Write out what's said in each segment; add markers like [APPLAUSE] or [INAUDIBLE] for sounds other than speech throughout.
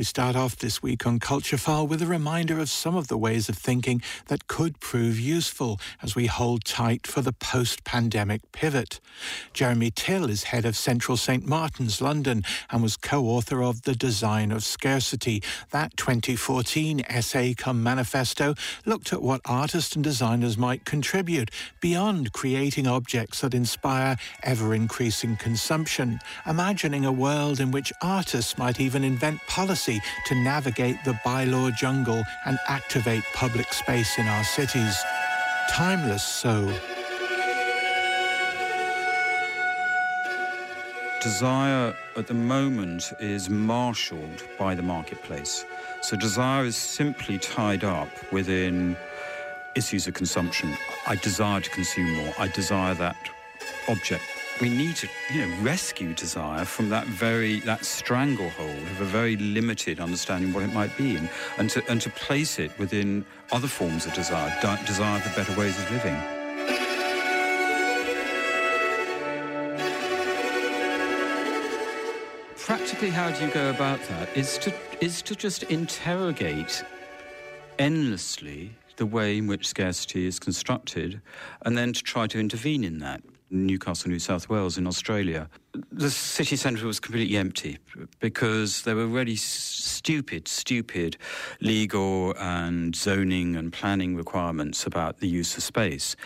We start off this week on Culture File with a reminder of some of the ways of thinking that could prove useful as we hold tight for the post-pandemic pivot. Jeremy Till is head of Central St Martin's London and was co-author of The Design of Scarcity. That 2014 essay come manifesto looked at what artists and designers might contribute beyond creating objects that inspire ever-increasing consumption, imagining a world in which artists might even invent policy to navigate the bylaw jungle and activate public space in our cities. Timeless so. Desire at the moment is marshalled by the marketplace. So desire is simply tied up within issues of consumption. I desire to consume more. I desire that object we need to you know rescue desire from that very that stranglehold of a very limited understanding of what it might be and, and to and to place it within other forms of desire desire for better ways of living. Practically how do you go about that? Is to is to just interrogate endlessly the way in which scarcity is constructed and then to try to intervene in that Newcastle, New South Wales, in Australia, the city centre was completely empty because there were really stupid, stupid legal and zoning and planning requirements about the use of space.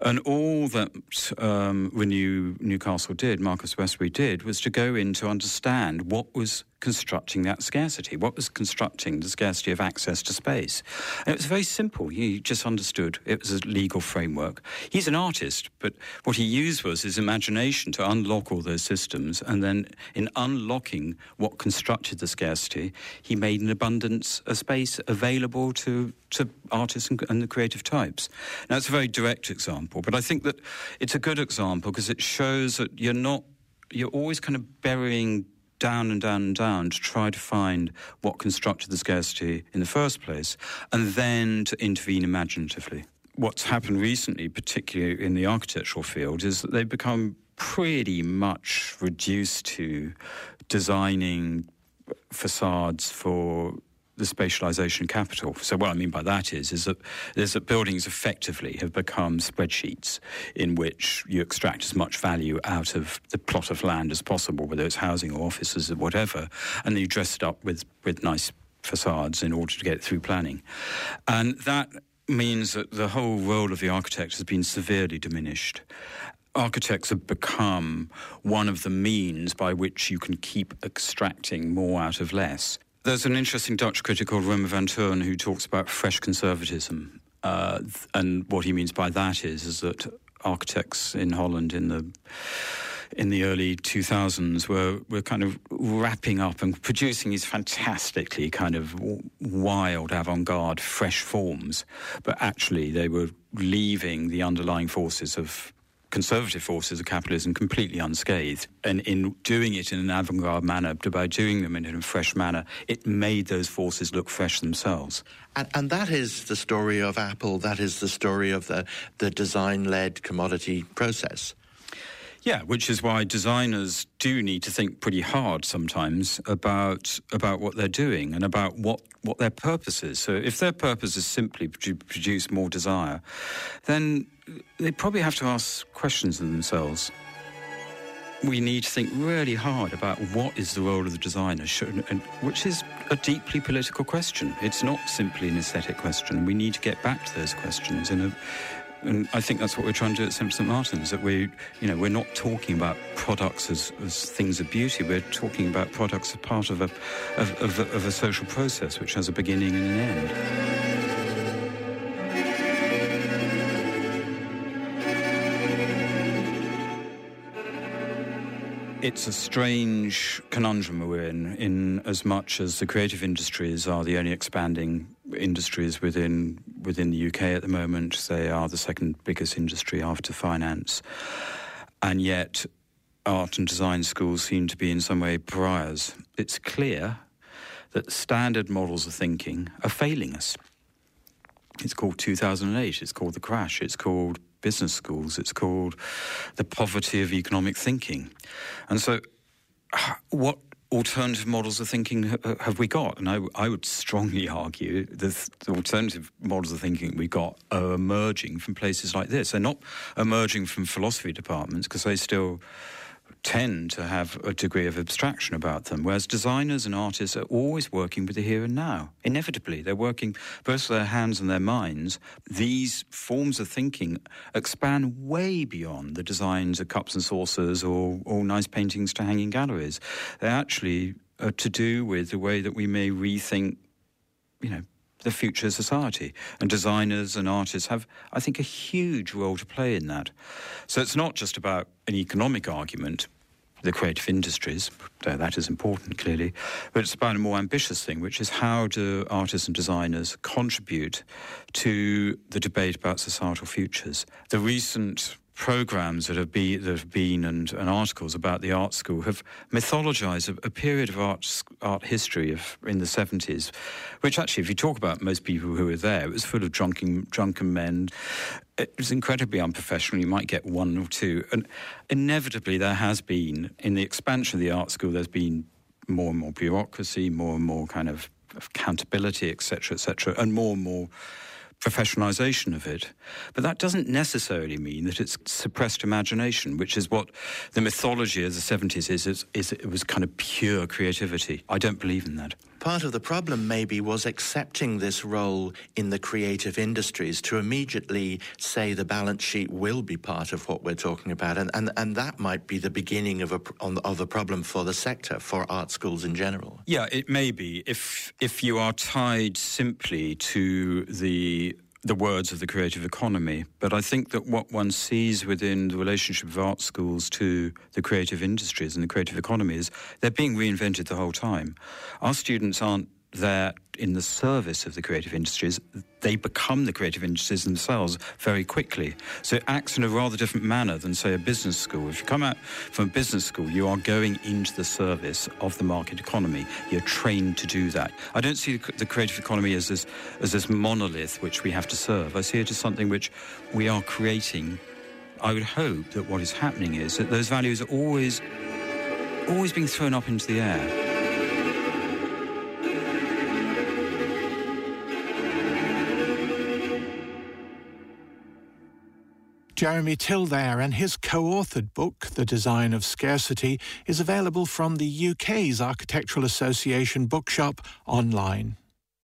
And all that um, Renew Newcastle did, Marcus Westbury did, was to go in to understand what was constructing that scarcity, what was constructing the scarcity of access to space. And it was very simple. He just understood it was a legal framework. He's an artist, but what he used was his imagination to unlock all those systems. And then, in unlocking what constructed the scarcity, he made an abundance of space available to, to artists and, and the creative types. Now, it's a very direct example, but I think that it's a good example because it shows that you're not, you're always kind of burying down and down and down to try to find what constructed the scarcity in the first place, and then to intervene imaginatively. What's happened recently, particularly in the architectural field, is that they've become pretty much reduced to designing facades for the spatialization capital. So what I mean by that is, is that, is that buildings effectively have become spreadsheets in which you extract as much value out of the plot of land as possible, whether it's housing or offices or whatever, and then you dress it up with, with nice facades in order to get it through planning. And that means that the whole role of the architect has been severely diminished architects have become one of the means by which you can keep extracting more out of less. There's an interesting Dutch critic called Roemer van Toorn who talks about fresh conservatism. Uh, and what he means by that is, is that architects in Holland in the in the early 2000s were, were kind of wrapping up and producing these fantastically kind of wild, avant garde, fresh forms. But actually, they were leaving the underlying forces of conservative forces of capitalism completely unscathed. And in doing it in an avant garde manner, by doing them in a fresh manner, it made those forces look fresh themselves. And, and that is the story of Apple, that is the story of the, the design led commodity process. Yeah, which is why designers do need to think pretty hard sometimes about about what they're doing and about what, what their purpose is. So if their purpose is simply to produce more desire, then they probably have to ask questions of themselves. We need to think really hard about what is the role of the designer, which is a deeply political question. It's not simply an aesthetic question. We need to get back to those questions in a and I think that's what we're trying to do at St Martin's. That we, you know, we're not talking about products as, as things of beauty. We're talking about products as part of a of, of, of a social process which has a beginning and an end. It's a strange conundrum we're in, in as much as the creative industries are the only expanding industries within within the UK at the moment. They are the second biggest industry after finance, and yet art and design schools seem to be in some way pariahs. It's clear that standard models of thinking are failing us. It's called 2008. It's called the crash. It's called business schools. It's called the poverty of economic thinking. And so, what alternative models of thinking have we got? And I, I would strongly [LAUGHS] argue that the alternative models of thinking we got are emerging from places like this. They're not emerging from philosophy departments because they still tend to have a degree of abstraction about them, whereas designers and artists are always working with the here and now. Inevitably, they're working both with their hands and their minds. These forms of thinking expand way beyond the designs of cups and saucers or, or nice paintings to hang in galleries. They actually are to do with the way that we may rethink, you know, the future society. And designers and artists have, I think, a huge role to play in that. So it's not just about an economic argument, the creative industries, that is important clearly, but it's about a more ambitious thing, which is how do artists and designers contribute to the debate about societal futures? The recent programs that have, be, that have been and, and, articles about the art school have mythologized a, a, period of art, art history of in the 70s, which actually, if you talk about most people who were there, it was full of drunken, drunken men. It was incredibly unprofessional. You might get one or two. And inevitably, there has been, in the expansion of the art school, there's been more and more bureaucracy, more and more kind of accountability, etc., etc., and more and more professionalization of it. But that doesn't necessarily mean that it's suppressed imagination, which is what the mythology of the 70s is, is, is it was kind of pure creativity. I don't believe in that. Part of the problem, maybe, was accepting this role in the creative industries to immediately say the balance sheet will be part of what we're talking about. And, and, and that might be the beginning of a, of a problem for the sector, for art schools in general. Yeah, it may be. If, if you are tied simply to the the words of the creative economy. But I think that what one sees within the relationship of art schools to the creative industries and the creative economy is they're being reinvented the whole time. Our students aren't there in the service of the creative industries, they become the creative industries themselves very quickly. So it acts in a rather different manner than, say, a business school. If you come out from a business school, you are going into the service of the market economy. You're trained to do that. I don't see the creative economy as this, as this monolith which we have to serve. I see it as something which we are creating. I would hope that what is happening is that those values are always, always being thrown up into the air. Jeremy there, and his co authored book, The Design of Scarcity, is available from the UK's Architectural Association bookshop online.